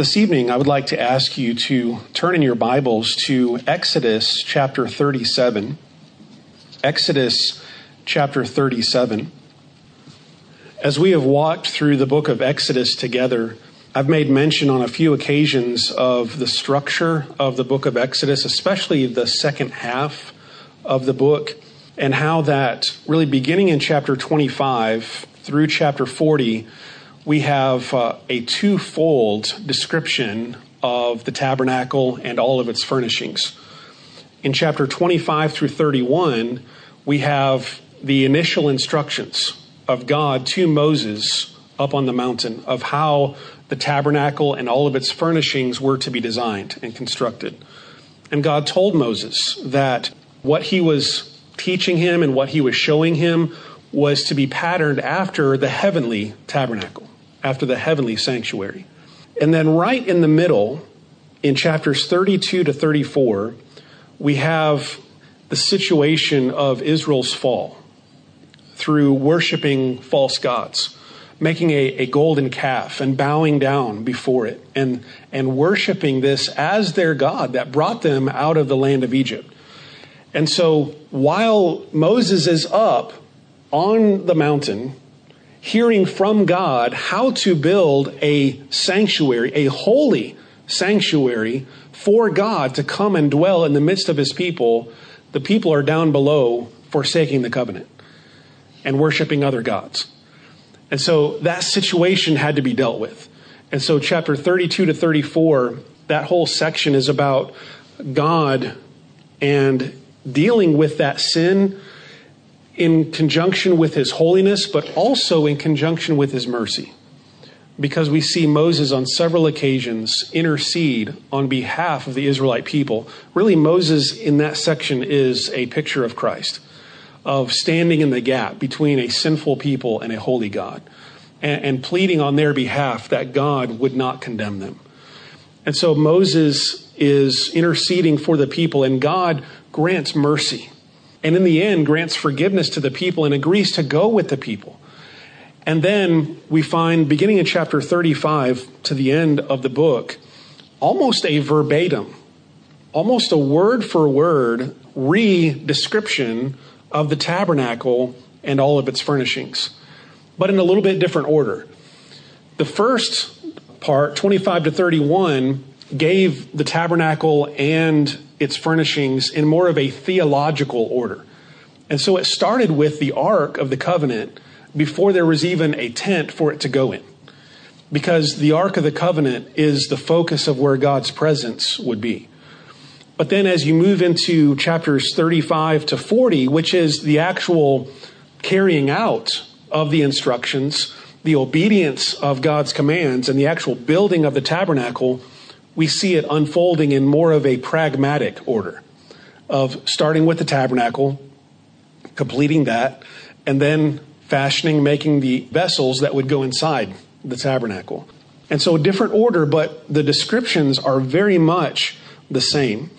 This evening, I would like to ask you to turn in your Bibles to Exodus chapter 37. Exodus chapter 37. As we have walked through the book of Exodus together, I've made mention on a few occasions of the structure of the book of Exodus, especially the second half of the book, and how that really beginning in chapter 25 through chapter 40, we have uh, a twofold description of the tabernacle and all of its furnishings. In chapter 25 through 31, we have the initial instructions of God to Moses up on the mountain of how the tabernacle and all of its furnishings were to be designed and constructed. And God told Moses that what he was teaching him and what he was showing him was to be patterned after the heavenly tabernacle, after the heavenly sanctuary. And then, right in the middle, in chapters 32 to 34, we have the situation of Israel's fall through worshiping false gods making a, a golden calf and bowing down before it and, and worshiping this as their God that brought them out of the land of Egypt. And so while Moses is up on the mountain, hearing from God how to build a sanctuary, a holy sanctuary for God to come and dwell in the midst of his people, the people are down below forsaking the covenant and worshiping other gods. And so that situation had to be dealt with. And so, chapter 32 to 34, that whole section is about God and dealing with that sin in conjunction with his holiness, but also in conjunction with his mercy. Because we see Moses on several occasions intercede on behalf of the Israelite people. Really, Moses in that section is a picture of Christ of standing in the gap between a sinful people and a holy God and, and, pleading on their behalf that God would not condemn them. And so Moses is interceding for the people, and God grants mercy. And in the end, grants forgiveness to the people and agrees to go with the people. And then we find, beginning in chapter 35 to the end of the book, almost a verbatim, almost a word for word re description of the tabernacle and all of its furnishings, but in a little bit different order. The first part, 25 to 31, gave the tabernacle and its furnishings in more of a theological order. And so it started with the Ark of the Covenant before there was even a tent for it to go in. Because the Ark of the Covenant is the focus of where God's presence would be. But then as you move into chapters 35 to 40, which is the actual carrying out of the instructions, the obedience of God's commands, and the actual building of the tabernacle, we see it unfolding in more of a pragmatic order of starting with the tabernacle, completing that, and then fashioning, making the vessels that would go inside the tabernacle. And so, a different order, but the descriptions are very much the same.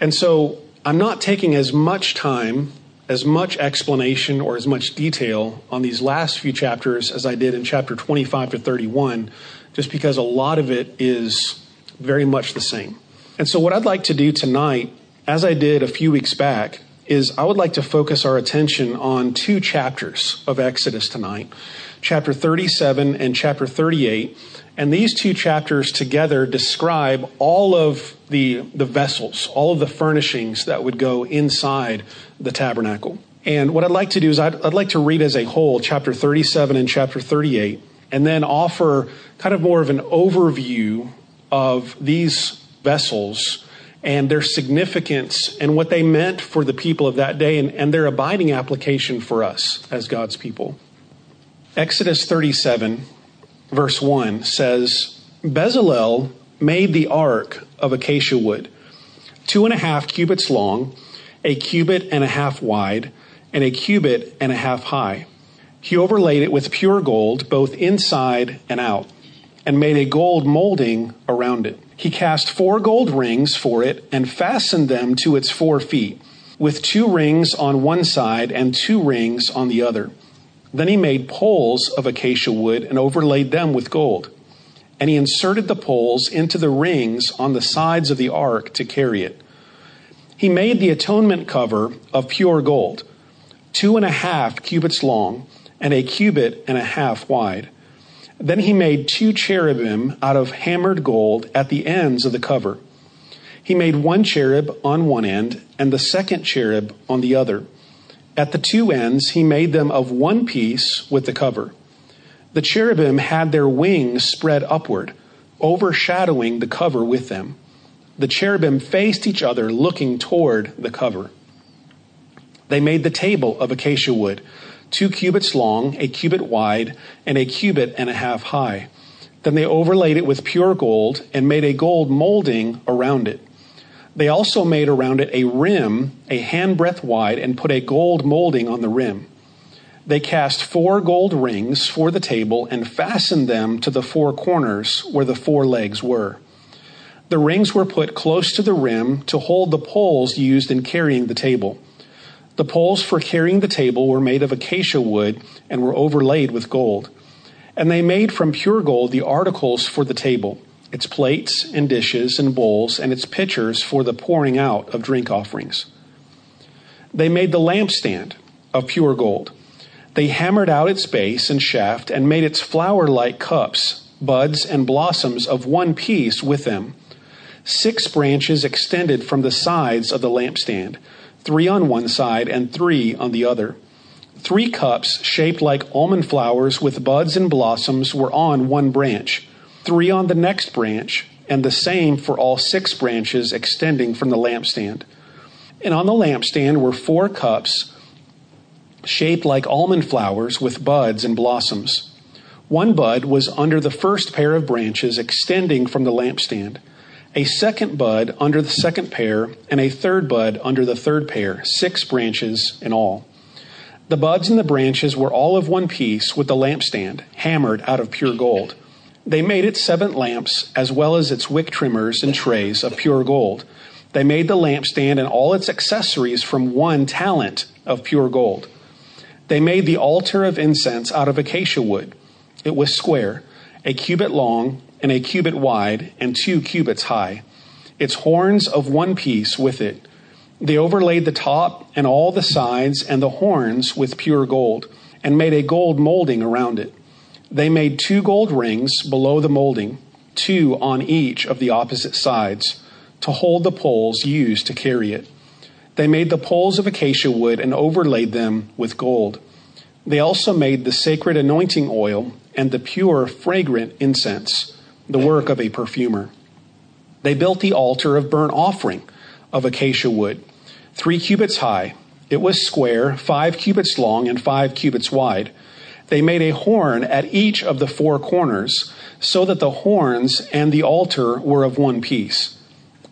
And so I'm not taking as much time, as much explanation, or as much detail on these last few chapters as I did in chapter 25 to 31, just because a lot of it is very much the same. And so, what I'd like to do tonight, as I did a few weeks back, is I would like to focus our attention on two chapters of Exodus tonight chapter 37 and chapter 38 and these two chapters together describe all of the, the vessels, all of the furnishings that would go inside the tabernacle. And what I'd like to do is I'd, I'd like to read as a whole chapter 37 and chapter 38, and then offer kind of more of an overview of these vessels and their significance and what they meant for the people of that day and, and their abiding application for us as God's people. Exodus 37 verse 1 says, Bezalel made the ark of acacia wood, two and a half cubits long, a cubit and a half wide, and a cubit and a half high. He overlaid it with pure gold, both inside and out, and made a gold molding around it. He cast four gold rings for it and fastened them to its four feet, with two rings on one side and two rings on the other. Then he made poles of acacia wood and overlaid them with gold. and he inserted the poles into the rings on the sides of the ark to carry it. He made the atonement cover of pure gold, two and a half cubits long and a cubit and a half wide. Then he made two cherubim out of hammered gold at the ends of the cover. He made one cherub on one end and the second cherub on the other. At the two ends, he made them of one piece with the cover. The cherubim had their wings spread upward, overshadowing the cover with them. The cherubim faced each other, looking toward the cover. They made the table of acacia wood, two cubits long, a cubit wide, and a cubit and a half high. Then they overlaid it with pure gold and made a gold molding around it. They also made around it a rim, a handbreadth wide, and put a gold molding on the rim. They cast four gold rings for the table and fastened them to the four corners where the four legs were. The rings were put close to the rim to hold the poles used in carrying the table. The poles for carrying the table were made of acacia wood and were overlaid with gold. And they made from pure gold the articles for the table, its plates and dishes and bowls, and its pitchers for the pouring out of drink offerings. They made the lampstand of pure gold. They hammered out its base and shaft and made its flower like cups, buds, and blossoms of one piece with them. Six branches extended from the sides of the lampstand, three on one side and three on the other. Three cups shaped like almond flowers with buds and blossoms were on one branch, three on the next branch, and the same for all six branches extending from the lampstand. And on the lampstand were four cups shaped like almond flowers with buds and blossoms. One bud was under the first pair of branches extending from the lampstand, a second bud under the second pair, and a third bud under the third pair, six branches in all. The buds and the branches were all of one piece with the lampstand, hammered out of pure gold. They made its seven lamps, as well as its wick trimmers and trays of pure gold. They made the lampstand and all its accessories from one talent of pure gold. They made the altar of incense out of acacia wood. It was square, a cubit long and a cubit wide, and two cubits high. Its horns of one piece with it. They overlaid the top and all the sides and the horns with pure gold, and made a gold molding around it. They made two gold rings below the molding, two on each of the opposite sides, to hold the poles used to carry it. They made the poles of acacia wood and overlaid them with gold. They also made the sacred anointing oil and the pure, fragrant incense, the work of a perfumer. They built the altar of burnt offering of acacia wood, three cubits high. It was square, five cubits long, and five cubits wide. They made a horn at each of the four corners, so that the horns and the altar were of one piece.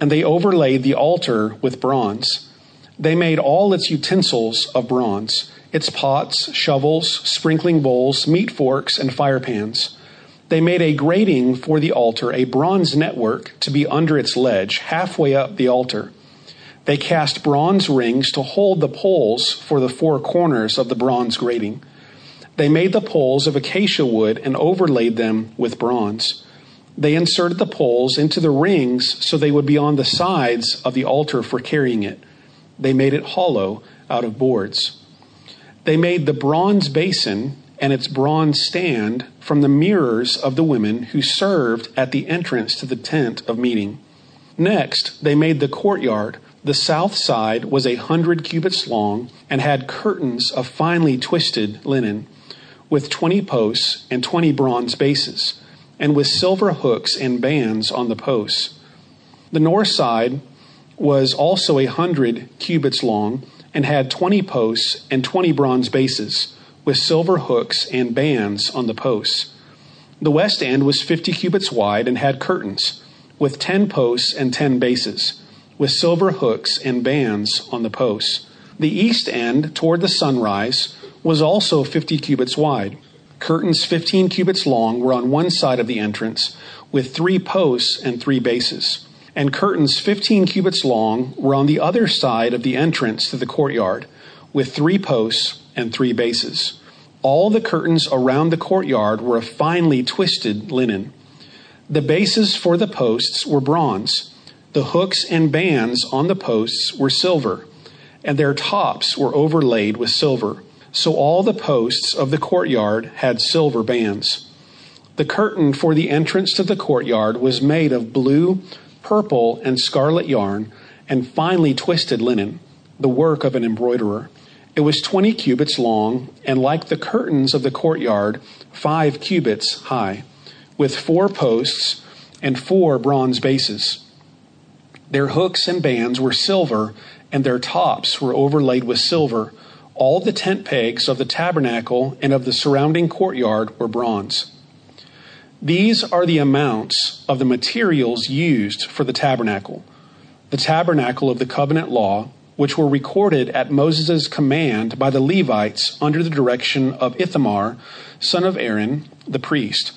And they overlaid the altar with bronze. They made all its utensils of bronze, its pots, shovels, sprinkling bowls, meat forks, and fire pans. They made a grating for the altar, a bronze network to be under its ledge, halfway up the altar. They cast bronze rings to hold the poles for the four corners of the bronze grating. They made the poles of acacia wood and overlaid them with bronze. They inserted the poles into the rings so they would be on the sides of the altar for carrying it. They made it hollow out of boards. They made the bronze basin and its bronze stand from the mirrors of the women who served at the entrance to the tent of meeting. Next, they made the courtyard. The south side was a hundred cubits long and had curtains of finely twisted linen, with twenty posts and twenty bronze bases, and with silver hooks and bands on the posts. The north side was also a hundred cubits long and had twenty posts and twenty bronze bases, with silver hooks and bands on the posts. The west end was fifty cubits wide and had curtains, with ten posts and ten bases, with silver hooks and bands on the posts. The east end, toward the sunrise, was also fifty cubits wide. Curtains fifteen cubits long were on one side of the entrance, with three posts and three bases and curtains 15 cubits long were on the other side of the entrance to the courtyard, with three posts and three bases. All the curtains around the courtyard were of finely twisted linen. The bases for the posts were bronze. The hooks and bands on the posts were silver, and their tops were overlaid with silver. So all the posts of the courtyard had silver bands. The curtain for the entrance to the courtyard was made of blue, purple, and scarlet yarn and finely twisted linen, the work of an embroiderer. It was 20 cubits long, and like the curtains of the courtyard, five cubits high, with four posts and four bronze bases. Their hooks and bands were silver, and their tops were overlaid with silver. All the tent pegs of the tabernacle and of the surrounding courtyard were bronze. These are the amounts of the materials used for the tabernacle. The tabernacle of the covenant law, which were recorded at Moses' command by the Levites under the direction of Ithamar, son of Aaron, the priest.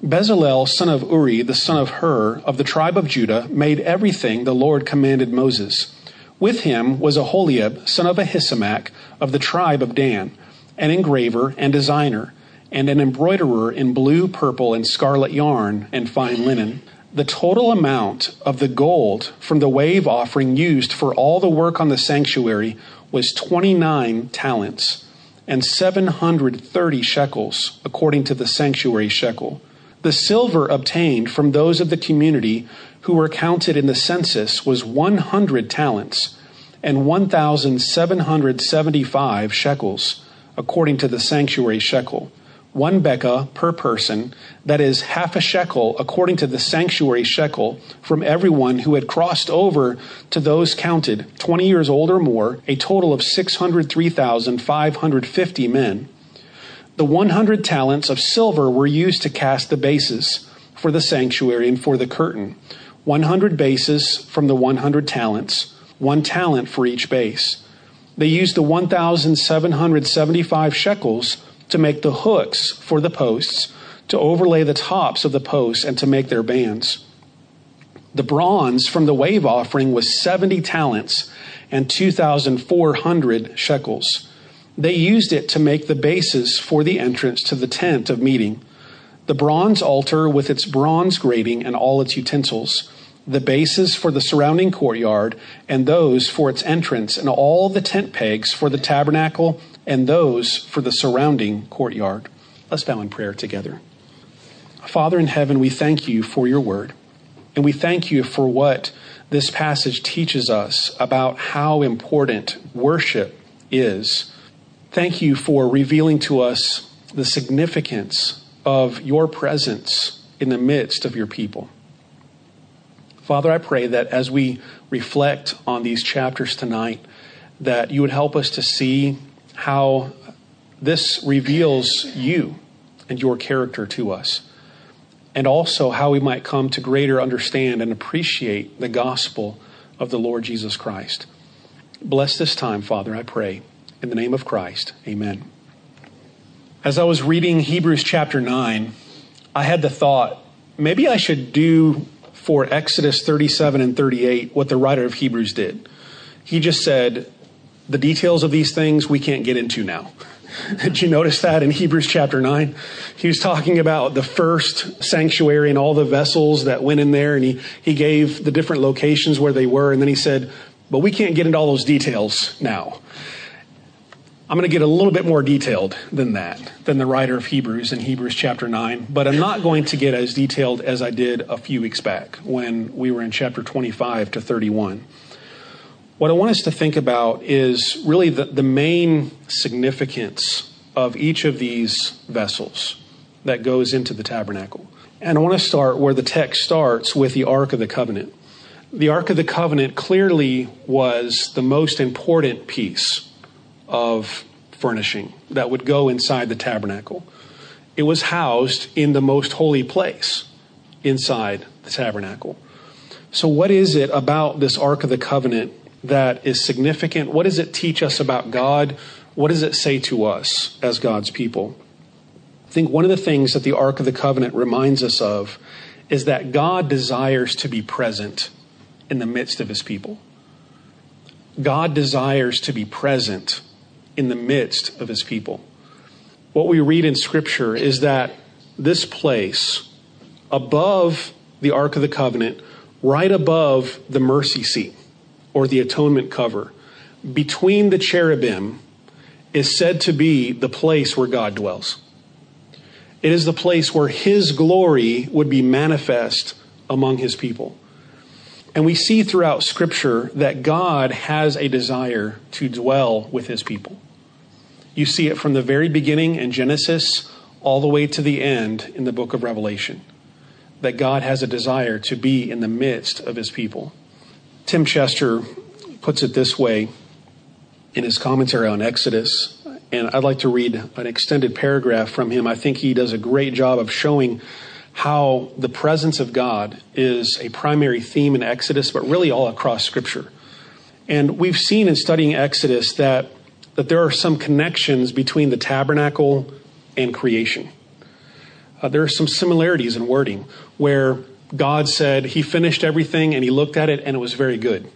Bezalel, son of Uri, the son of Hur, of the tribe of Judah, made everything the Lord commanded Moses. With him was Aholiab, son of Ahisamach, of the tribe of Dan, an engraver and designer and an embroiderer in blue, purple, and scarlet yarn and fine linen. The total amount of the gold from the wave offering used for all the work on the sanctuary was 29 talents and 730 shekels, according to the sanctuary shekel. The silver obtained from those of the community who were counted in the census was 100 talents and 1,775 shekels, according to the sanctuary shekel one bekah per person, that is half a shekel according to the sanctuary shekel, from everyone who had crossed over to those counted 20 years old or more, a total of 603,550 men. The 100 talents of silver were used to cast the bases for the sanctuary and for the curtain. 100 bases from the 100 talents, one talent for each base. They used the 1,775 shekels to make the hooks for the posts, to overlay the tops of the posts, and to make their bands. The bronze from the wave offering was 70 talents and 2,400 shekels. They used it to make the bases for the entrance to the tent of meeting. The bronze altar with its bronze grating and all its utensils, the bases for the surrounding courtyard, and those for its entrance, and all the tent pegs for the tabernacle and those for the surrounding courtyard. Let's bow in prayer together. Father in heaven, we thank you for your word, and we thank you for what this passage teaches us about how important worship is. Thank you for revealing to us the significance of your presence in the midst of your people. Father, I pray that as we reflect on these chapters tonight, that you would help us to see how this reveals you and your character to us, and also how we might come to greater understand and appreciate the gospel of the Lord Jesus Christ. Bless this time, Father, I pray. In the name of Christ, amen. As I was reading Hebrews chapter 9, I had the thought maybe I should do for Exodus 37 and 38 what the writer of Hebrews did. He just said, the details of these things we can't get into now. Did you notice that in Hebrews chapter 9? He was talking about the first sanctuary and all the vessels that went in there, and he, he gave the different locations where they were, and then he said, But we can't get into all those details now. I'm going to get a little bit more detailed than that, than the writer of Hebrews in Hebrews chapter 9, but I'm not going to get as detailed as I did a few weeks back when we were in chapter 25 to 31. What I want us to think about is really the, the main significance of each of these vessels that goes into the tabernacle. And I want to start where the text starts with the Ark of the Covenant. The Ark of the Covenant clearly was the most important piece of furnishing that would go inside the tabernacle. It was housed in the most holy place inside the tabernacle. So, what is it about this Ark of the Covenant that is significant? What does it teach us about God? What does it say to us as God's people? I think one of the things that the Ark of the Covenant reminds us of is that God desires to be present in the midst of his people. God desires to be present in the midst of his people. What we read in Scripture is that this place above the Ark of the Covenant, right above the mercy seat or the atonement cover, between the cherubim, is said to be the place where God dwells. It is the place where His glory would be manifest among His people. And we see throughout Scripture that God has a desire to dwell with His people. You see it from the very beginning in Genesis all the way to the end in the book of Revelation that God has a desire to be in the midst of his people. Tim Chester puts it this way in his commentary on Exodus, and I'd like to read an extended paragraph from him. I think he does a great job of showing how the presence of God is a primary theme in Exodus, but really all across Scripture. And we've seen in studying Exodus that, that there are some connections between the tabernacle and creation. Uh, there are some similarities in wording where God said he finished everything and he looked at it and it was very good.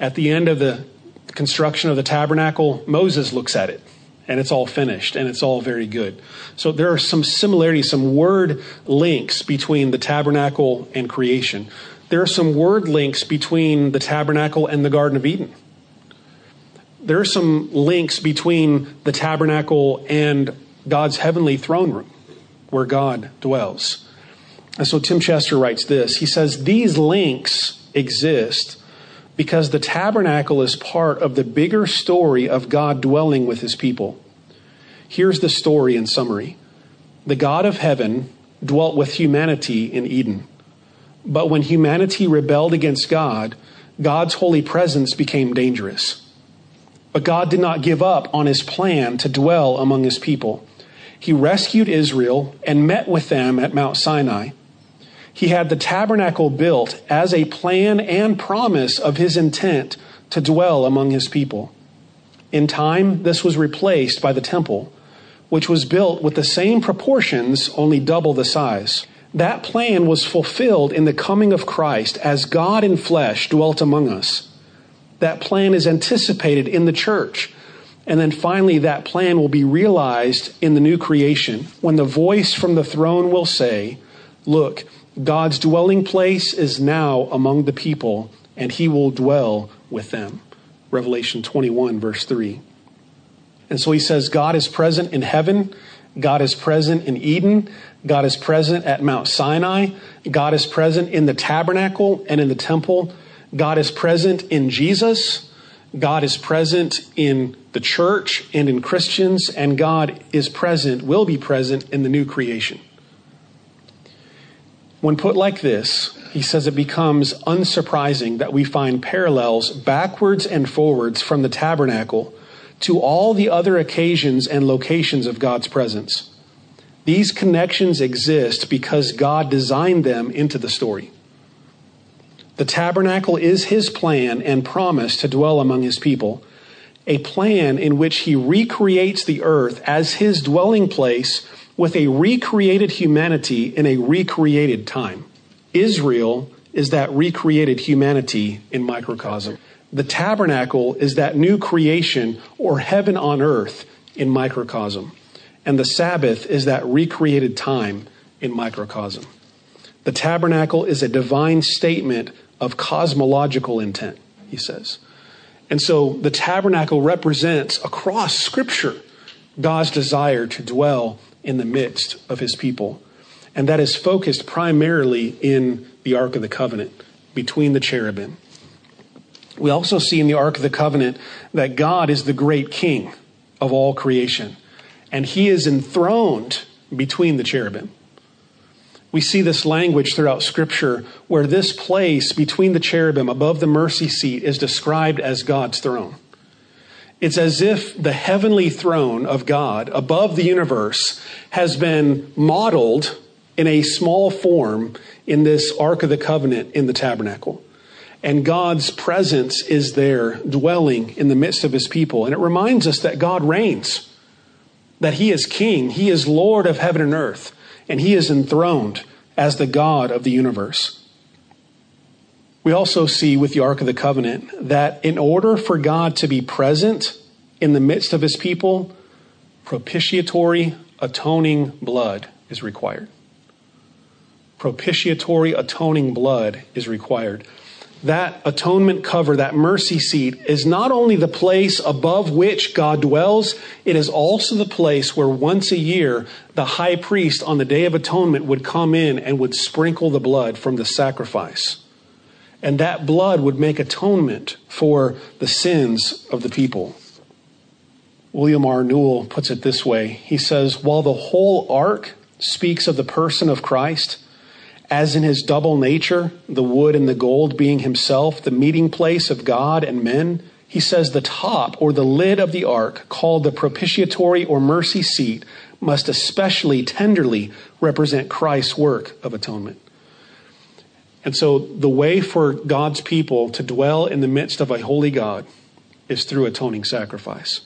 At the end of the construction of the tabernacle, Moses looks at it and it's all finished and it's all very good. So there are some similarities, some word links between the tabernacle and creation. There are some word links between the tabernacle and the Garden of Eden. There are some links between the tabernacle and God's heavenly throne room where God dwells. And so Tim Chester writes this. He says, These links exist because the tabernacle is part of the bigger story of God dwelling with his people. Here's the story in summary The God of heaven dwelt with humanity in Eden. But when humanity rebelled against God, God's holy presence became dangerous. But God did not give up on his plan to dwell among his people he rescued Israel and met with them at Mount Sinai. He had the tabernacle built as a plan and promise of his intent to dwell among his people. In time, this was replaced by the temple, which was built with the same proportions, only double the size. That plan was fulfilled in the coming of Christ as God in flesh dwelt among us. That plan is anticipated in the church and then finally, that plan will be realized in the new creation when the voice from the throne will say, Look, God's dwelling place is now among the people, and he will dwell with them. Revelation 21, verse 3. And so he says, God is present in heaven. God is present in Eden. God is present at Mount Sinai. God is present in the tabernacle and in the temple. God is present in Jesus. God is present in the church and in Christians, and God is present, will be present in the new creation. When put like this, he says it becomes unsurprising that we find parallels backwards and forwards from the tabernacle to all the other occasions and locations of God's presence. These connections exist because God designed them into the story. The tabernacle is his plan and promise to dwell among his people, a plan in which he recreates the earth as his dwelling place with a recreated humanity in a recreated time. Israel is that recreated humanity in microcosm. The tabernacle is that new creation or heaven on earth in microcosm. And the Sabbath is that recreated time in microcosm. The tabernacle is a divine statement of cosmological intent, he says. And so the tabernacle represents across Scripture God's desire to dwell in the midst of his people. And that is focused primarily in the Ark of the Covenant between the cherubim. We also see in the Ark of the Covenant that God is the great king of all creation, and he is enthroned between the cherubim. We see this language throughout Scripture where this place between the cherubim above the mercy seat is described as God's throne. It's as if the heavenly throne of God above the universe has been modeled in a small form in this Ark of the Covenant in the tabernacle. And God's presence is there dwelling in the midst of his people. And it reminds us that God reigns, that he is king, he is Lord of heaven and earth and he is enthroned as the God of the universe. We also see with the Ark of the Covenant that in order for God to be present in the midst of his people, propitiatory, atoning blood is required. propitiatory atoning blood is required. That atonement cover, that mercy seat, is not only the place above which God dwells, it is also the place where once a year the high priest on the Day of Atonement would come in and would sprinkle the blood from the sacrifice. And that blood would make atonement for the sins of the people. William R. Newell puts it this way He says, While the whole ark speaks of the person of Christ, as in his double nature, the wood and the gold being himself the meeting place of God and men, he says the top or the lid of the ark, called the propitiatory or mercy seat, must especially tenderly represent Christ's work of atonement. And so the way for God's people to dwell in the midst of a holy God is through atoning sacrifice.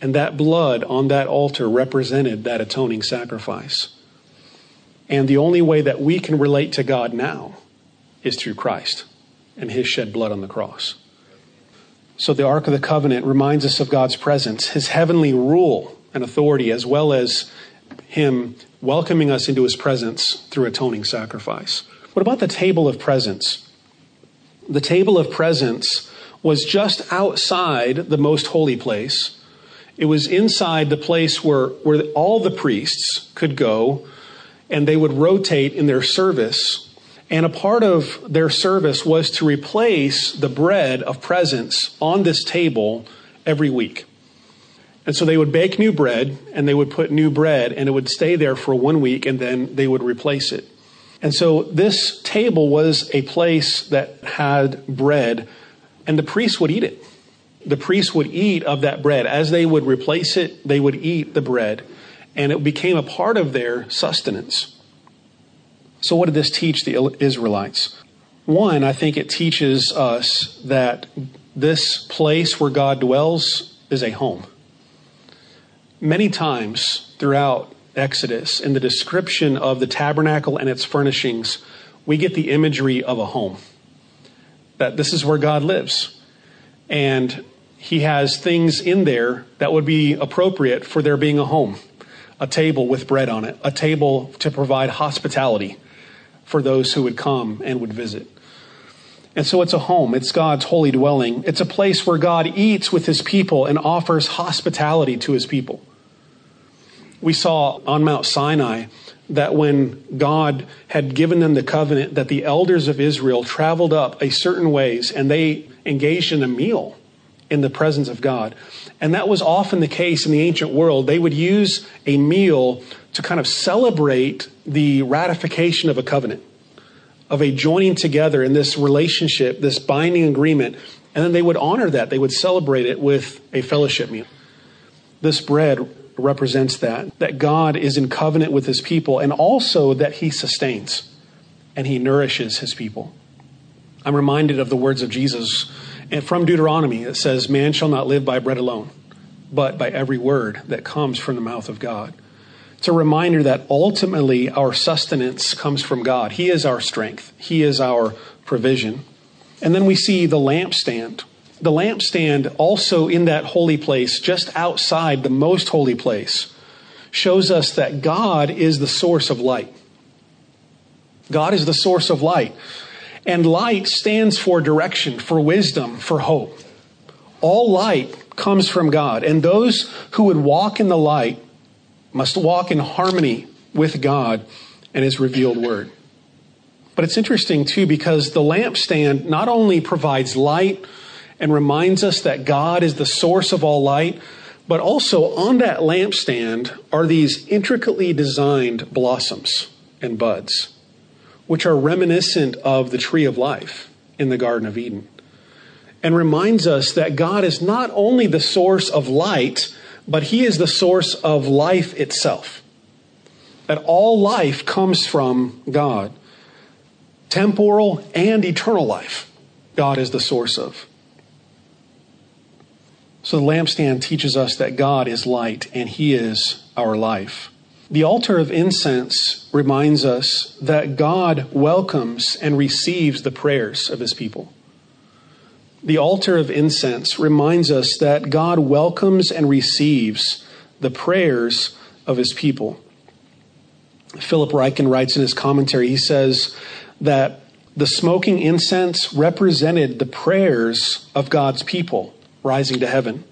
And that blood on that altar represented that atoning sacrifice. And the only way that we can relate to God now is through Christ and his shed blood on the cross. So the Ark of the Covenant reminds us of God's presence, his heavenly rule and authority, as well as him welcoming us into his presence through atoning sacrifice. What about the table of presence? The table of presence was just outside the most holy place. It was inside the place where, where all the priests could go and they would rotate in their service. And a part of their service was to replace the bread of presence on this table every week. And so they would bake new bread and they would put new bread and it would stay there for one week and then they would replace it. And so this table was a place that had bread and the priests would eat it. The priests would eat of that bread. As they would replace it, they would eat the bread and it became a part of their sustenance. So, what did this teach the Israelites? One, I think it teaches us that this place where God dwells is a home. Many times throughout Exodus, in the description of the tabernacle and its furnishings, we get the imagery of a home. That this is where God lives. And he has things in there that would be appropriate for there being a home a table with bread on it, a table to provide hospitality for those who would come and would visit. And so it's a home. It's God's holy dwelling. It's a place where God eats with his people and offers hospitality to his people. We saw on Mount Sinai that when God had given them the covenant, that the elders of Israel traveled up a certain ways and they engaged in a meal in the presence of God. And that was often the case in the ancient world. They would use a meal to kind of celebrate the ratification of a covenant, of a joining together in this relationship, this binding agreement. And then they would honor that. They would celebrate it with a fellowship meal. This bread represents that, that God is in covenant with his people and also that he sustains and he nourishes his people. I'm reminded of the words of Jesus and from Deuteronomy, it says, Man shall not live by bread alone, but by every word that comes from the mouth of God. It's a reminder that ultimately our sustenance comes from God. He is our strength, He is our provision. And then we see the lampstand. The lampstand, also in that holy place, just outside the most holy place, shows us that God is the source of light. God is the source of light. And light stands for direction, for wisdom, for hope. All light comes from God. And those who would walk in the light must walk in harmony with God and His revealed word. But it's interesting too because the lampstand not only provides light and reminds us that God is the source of all light, but also on that lampstand are these intricately designed blossoms and buds which are reminiscent of the tree of life in the Garden of Eden, and reminds us that God is not only the source of light, but He is the source of life itself. That all life comes from God, temporal and eternal life, God is the source of. So the lampstand teaches us that God is light and He is our life. The altar of incense reminds us that God welcomes and receives the prayers of his people. The altar of incense reminds us that God welcomes and receives the prayers of his people. Philip Ryken writes in his commentary, he says that the smoking incense represented the prayers of God's people rising to heaven.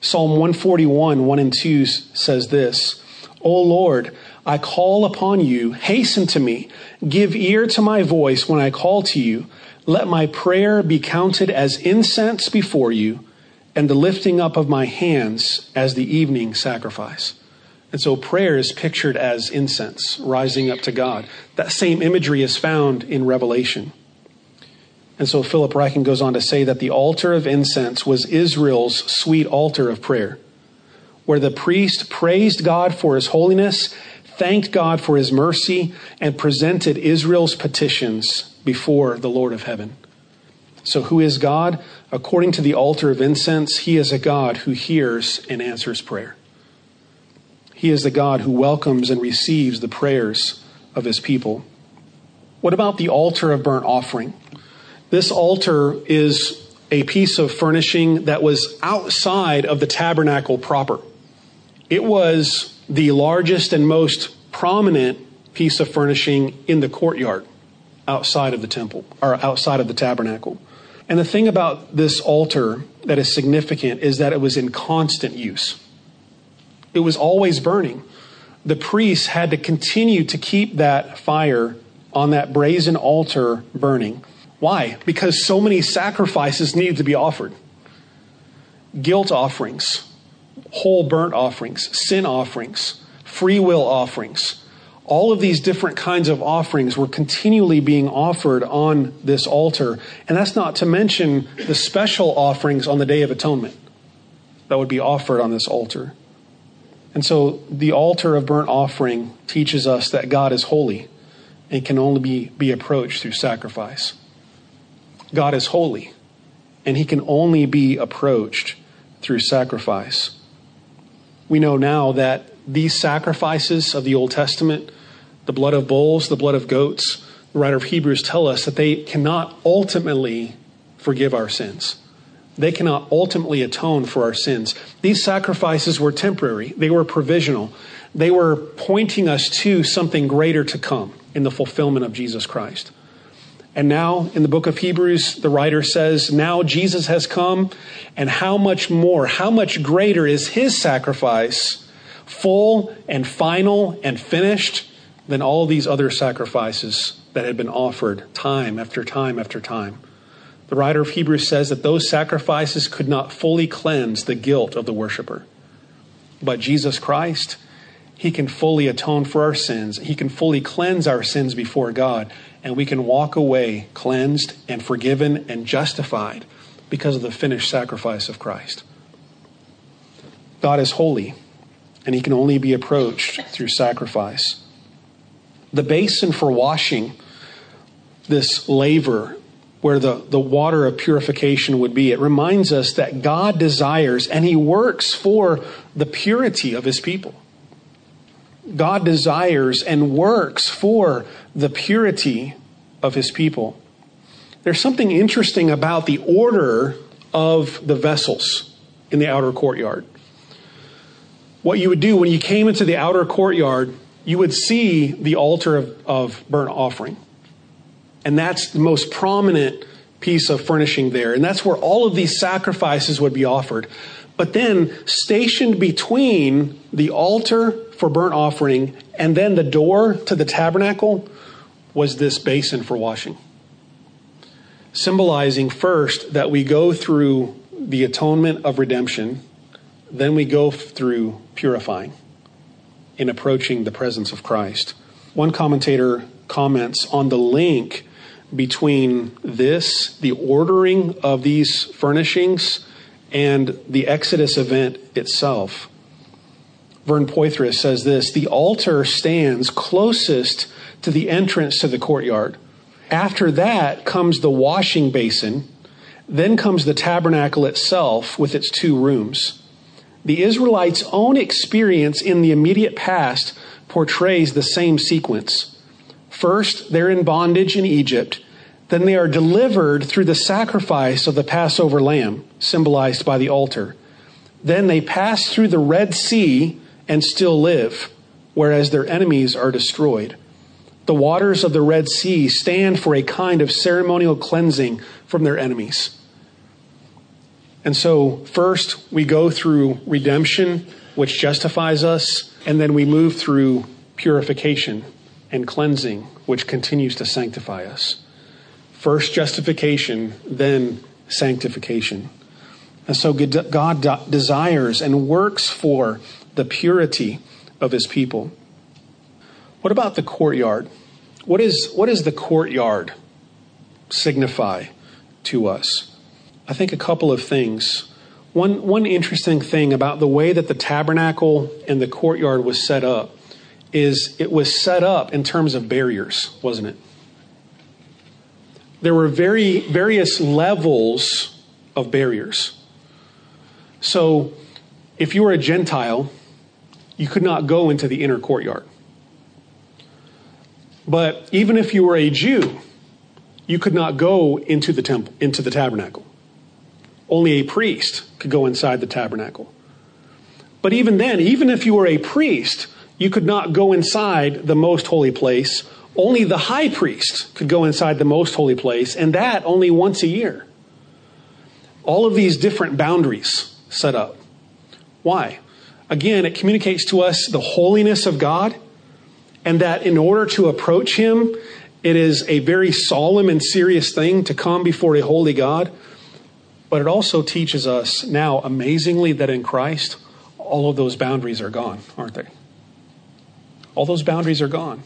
Psalm 141, 1 and 2 says this O Lord, I call upon you, hasten to me, give ear to my voice when I call to you. Let my prayer be counted as incense before you, and the lifting up of my hands as the evening sacrifice. And so prayer is pictured as incense rising up to God. That same imagery is found in Revelation. And so Philip Ryken goes on to say that the altar of incense was Israel's sweet altar of prayer, where the priest praised God for his holiness, thanked God for his mercy, and presented Israel's petitions before the Lord of heaven. So, who is God? According to the altar of incense, he is a God who hears and answers prayer. He is the God who welcomes and receives the prayers of his people. What about the altar of burnt offering? This altar is a piece of furnishing that was outside of the tabernacle proper. It was the largest and most prominent piece of furnishing in the courtyard outside of the temple or outside of the tabernacle. And the thing about this altar that is significant is that it was in constant use. It was always burning. The priests had to continue to keep that fire on that brazen altar burning. Why? Because so many sacrifices needed to be offered guilt offerings, whole burnt offerings, sin offerings, free will offerings. All of these different kinds of offerings were continually being offered on this altar. And that's not to mention the special offerings on the Day of Atonement that would be offered on this altar. And so the altar of burnt offering teaches us that God is holy and can only be, be approached through sacrifice. God is holy and he can only be approached through sacrifice. We know now that these sacrifices of the Old Testament, the blood of bulls, the blood of goats, the writer of Hebrews tell us that they cannot ultimately forgive our sins. They cannot ultimately atone for our sins. These sacrifices were temporary, they were provisional. They were pointing us to something greater to come in the fulfillment of Jesus Christ. And now, in the book of Hebrews, the writer says, Now Jesus has come, and how much more, how much greater is his sacrifice, full and final and finished, than all these other sacrifices that had been offered time after time after time. The writer of Hebrews says that those sacrifices could not fully cleanse the guilt of the worshiper. But Jesus Christ, He can fully atone for our sins. He can fully cleanse our sins before God. And we can walk away cleansed and forgiven and justified because of the finished sacrifice of Christ. God is holy, and He can only be approached through sacrifice. The basin for washing this laver where the, the water of purification would be. It reminds us that God desires and He works for the purity of His people. God desires and works for the purity of His people. There's something interesting about the order of the vessels in the outer courtyard. What you would do when you came into the outer courtyard, you would see the altar of, of burnt offering and that's the most prominent piece of furnishing there. And that's where all of these sacrifices would be offered. But then, stationed between the altar for burnt offering and then the door to the tabernacle was this basin for washing. Symbolizing first that we go through the atonement of redemption, then we go through purifying in approaching the presence of Christ. One commentator comments on the link between this, the ordering of these furnishings, and the Exodus event itself. Vern Poythress says this The altar stands closest to the entrance to the courtyard. After that comes the washing basin. Then comes the tabernacle itself with its two rooms. The Israelites' own experience in the immediate past portrays the same sequence. First, they're in bondage in Egypt. Then they are delivered through the sacrifice of the Passover lamb, symbolized by the altar. Then they pass through the Red Sea and still live, whereas their enemies are destroyed. The waters of the Red Sea stand for a kind of ceremonial cleansing from their enemies. And so, first, we go through redemption, which justifies us, and then we move through purification and cleansing, which continues to sanctify us. First justification, then sanctification. And so God desires and works for the purity of his people. What about the courtyard? What is, what does the courtyard signify to us? I think a couple of things. One, one interesting thing about the way that the tabernacle and the courtyard was set up is it was set up in terms of barriers, wasn't it? There were very various levels of barriers. So, if you were a Gentile, you could not go into the inner courtyard. But even if you were a Jew, you could not go into the temple, into the tabernacle. Only a priest could go inside the tabernacle. But even then, even if you were a priest, you could not go inside the most holy place. Only the high priest could go inside the most holy place, and that only once a year. All of these different boundaries set up. Why? Again, it communicates to us the holiness of God, and that in order to approach Him, it is a very solemn and serious thing to come before a holy God. But it also teaches us now, amazingly, that in Christ, all of those boundaries are gone, aren't they? All those boundaries are gone.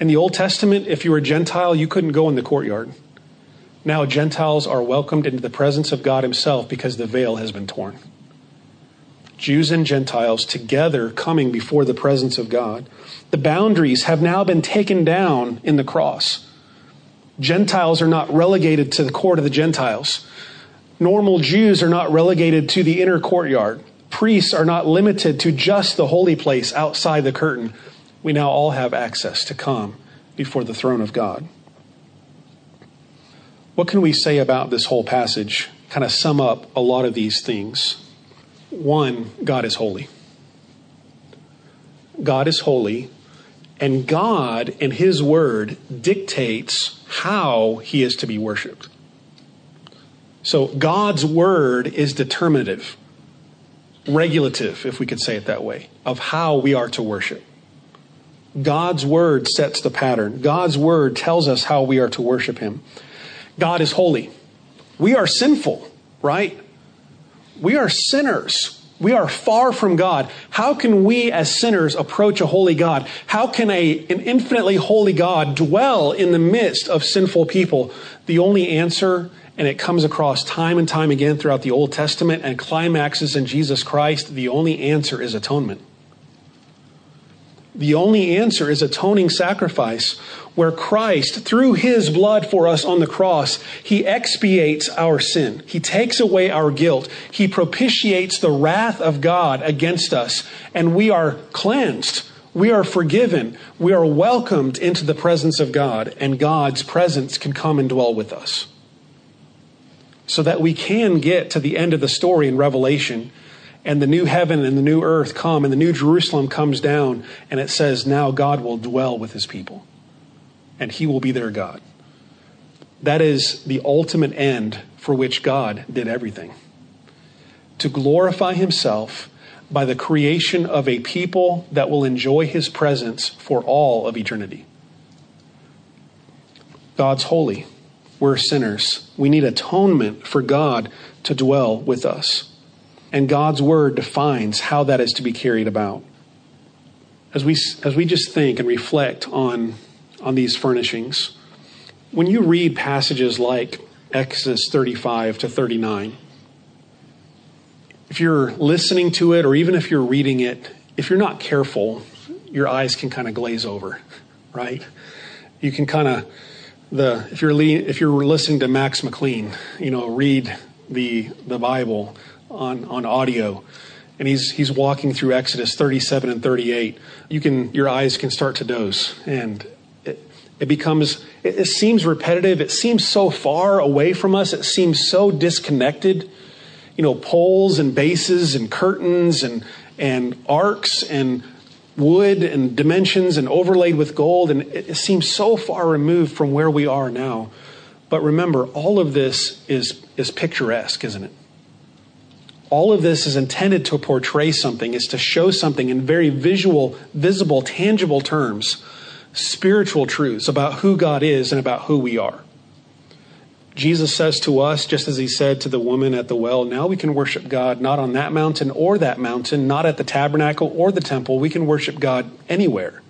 In the Old Testament, if you were a Gentile, you couldn't go in the courtyard. Now, Gentiles are welcomed into the presence of God Himself because the veil has been torn. Jews and Gentiles together coming before the presence of God. The boundaries have now been taken down in the cross. Gentiles are not relegated to the court of the Gentiles. Normal Jews are not relegated to the inner courtyard priests are not limited to just the holy place outside the curtain. We now all have access to come before the throne of God. What can we say about this whole passage? Kind of sum up a lot of these things. One, God is holy. God is holy, and God and His Word dictates how He is to be worshiped. So God's Word is determinative regulative, if we could say it that way, of how we are to worship. God's word sets the pattern. God's word tells us how we are to worship Him. God is holy. We are sinful, right? We are sinners. We are far from God. How can we as sinners approach a holy God? How can a, an infinitely holy God dwell in the midst of sinful people? The only answer and it comes across time and time again throughout the Old Testament and climaxes in Jesus Christ, the only answer is atonement. The only answer is atoning sacrifice, where Christ, through his blood for us on the cross, he expiates our sin. He takes away our guilt. He propitiates the wrath of God against us, and we are cleansed. We are forgiven. We are welcomed into the presence of God, and God's presence can come and dwell with us so that we can get to the end of the story in Revelation and the new heaven and the new earth come and the new Jerusalem comes down and it says, now God will dwell with his people and he will be their God. That is the ultimate end for which God did everything. To glorify himself by the creation of a people that will enjoy his presence for all of eternity. God's holy. We're sinners. We need atonement for God to dwell with us. And God's word defines how that is to be carried about. As we, as we just think and reflect on, on these furnishings, when you read passages like Exodus 35 to 39, if you're listening to it or even if you're reading it, if you're not careful, your eyes can kind of glaze over, right? You can kind of the if you're le- if you're listening to Max McLean, you know, read the the Bible on on audio, and he's he's walking through Exodus 37 and 38. You can your eyes can start to doze, and it, it becomes it, it seems repetitive. It seems so far away from us. It seems so disconnected. You know, poles and bases and curtains and and arks and wood and dimensions and overlaid with gold, and it seems so far removed from where we are now. But remember, all of this is, is picturesque, isn't it? All of this is intended to portray something, is to show something in very visual, visible, tangible terms, spiritual truths about who God is and about who we are. Jesus says to us, just as he said to the woman at the well, now we can worship God not on that mountain or that mountain, not at the tabernacle or the temple. We can worship God anywhere.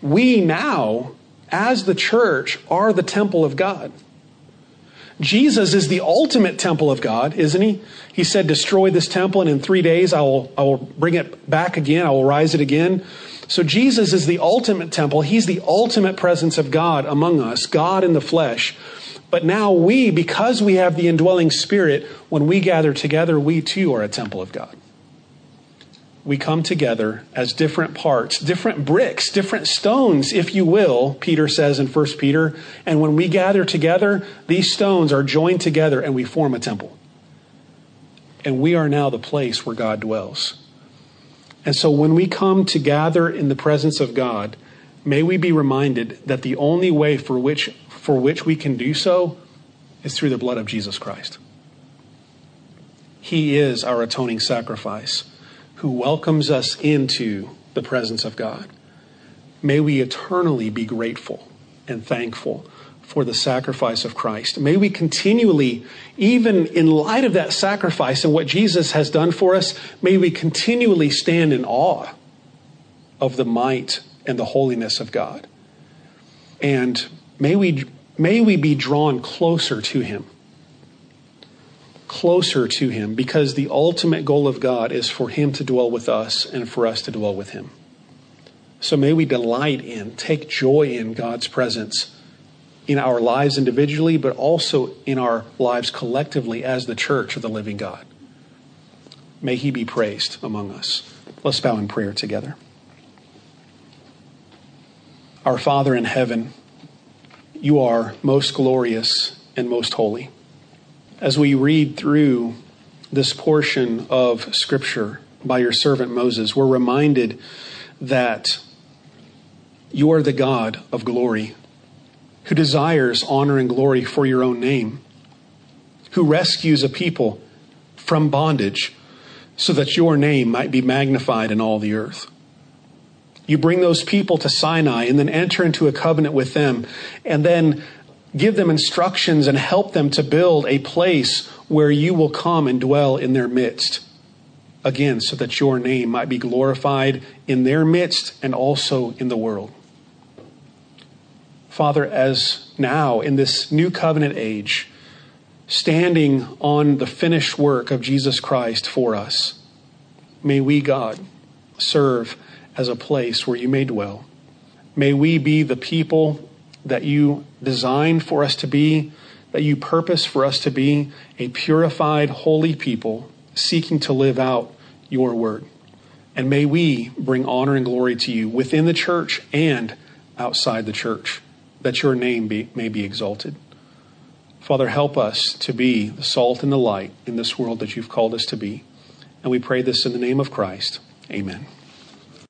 We now, as the church, are the temple of God. Jesus is the ultimate temple of God, isn't he? He said, Destroy this temple, and in three days I will, I will bring it back again, I will rise it again. So Jesus is the ultimate temple. He's the ultimate presence of God among us, God in the flesh. But now we, because we have the indwelling spirit, when we gather together, we too are a temple of God. We come together as different parts, different bricks, different stones, if you will, Peter says in 1 Peter. And when we gather together, these stones are joined together and we form a temple. And we are now the place where God dwells. And so when we come to gather in the presence of God, may we be reminded that the only way for which, for which we can do so is through the blood of Jesus Christ. He is our atoning sacrifice who welcomes us into the presence of God. May we eternally be grateful and thankful for the sacrifice of Christ. May we continually, even in light of that sacrifice and what Jesus has done for us, may we continually stand in awe of the might and the holiness of God. And may we, may we be drawn closer to Him. Closer to Him, because the ultimate goal of God is for Him to dwell with us and for us to dwell with Him. So may we delight in, take joy in God's presence in our lives individually, but also in our lives collectively as the church of the living God. May he be praised among us. Let's bow in prayer together. Our Father in heaven, you are most glorious and most holy. As we read through this portion of Scripture by your servant Moses, we're reminded that you are the God of glory who desires honor and glory for your own name, who rescues a people from bondage so that your name might be magnified in all the earth. You bring those people to Sinai and then enter into a covenant with them and then give them instructions and help them to build a place where you will come and dwell in their midst. Again, so that your name might be glorified in their midst and also in the world. Father, as now in this new covenant age, standing on the finished work of Jesus Christ for us, may we, God, serve as a place where you may dwell. May we be the people that you designed for us to be, that you purpose for us to be, a purified, holy people seeking to live out your word. And may we bring honor and glory to you within the church and outside the church that your name be, may be exalted. Father, help us to be the salt and the light in this world that you've called us to be. And we pray this in the name of Christ. Amen.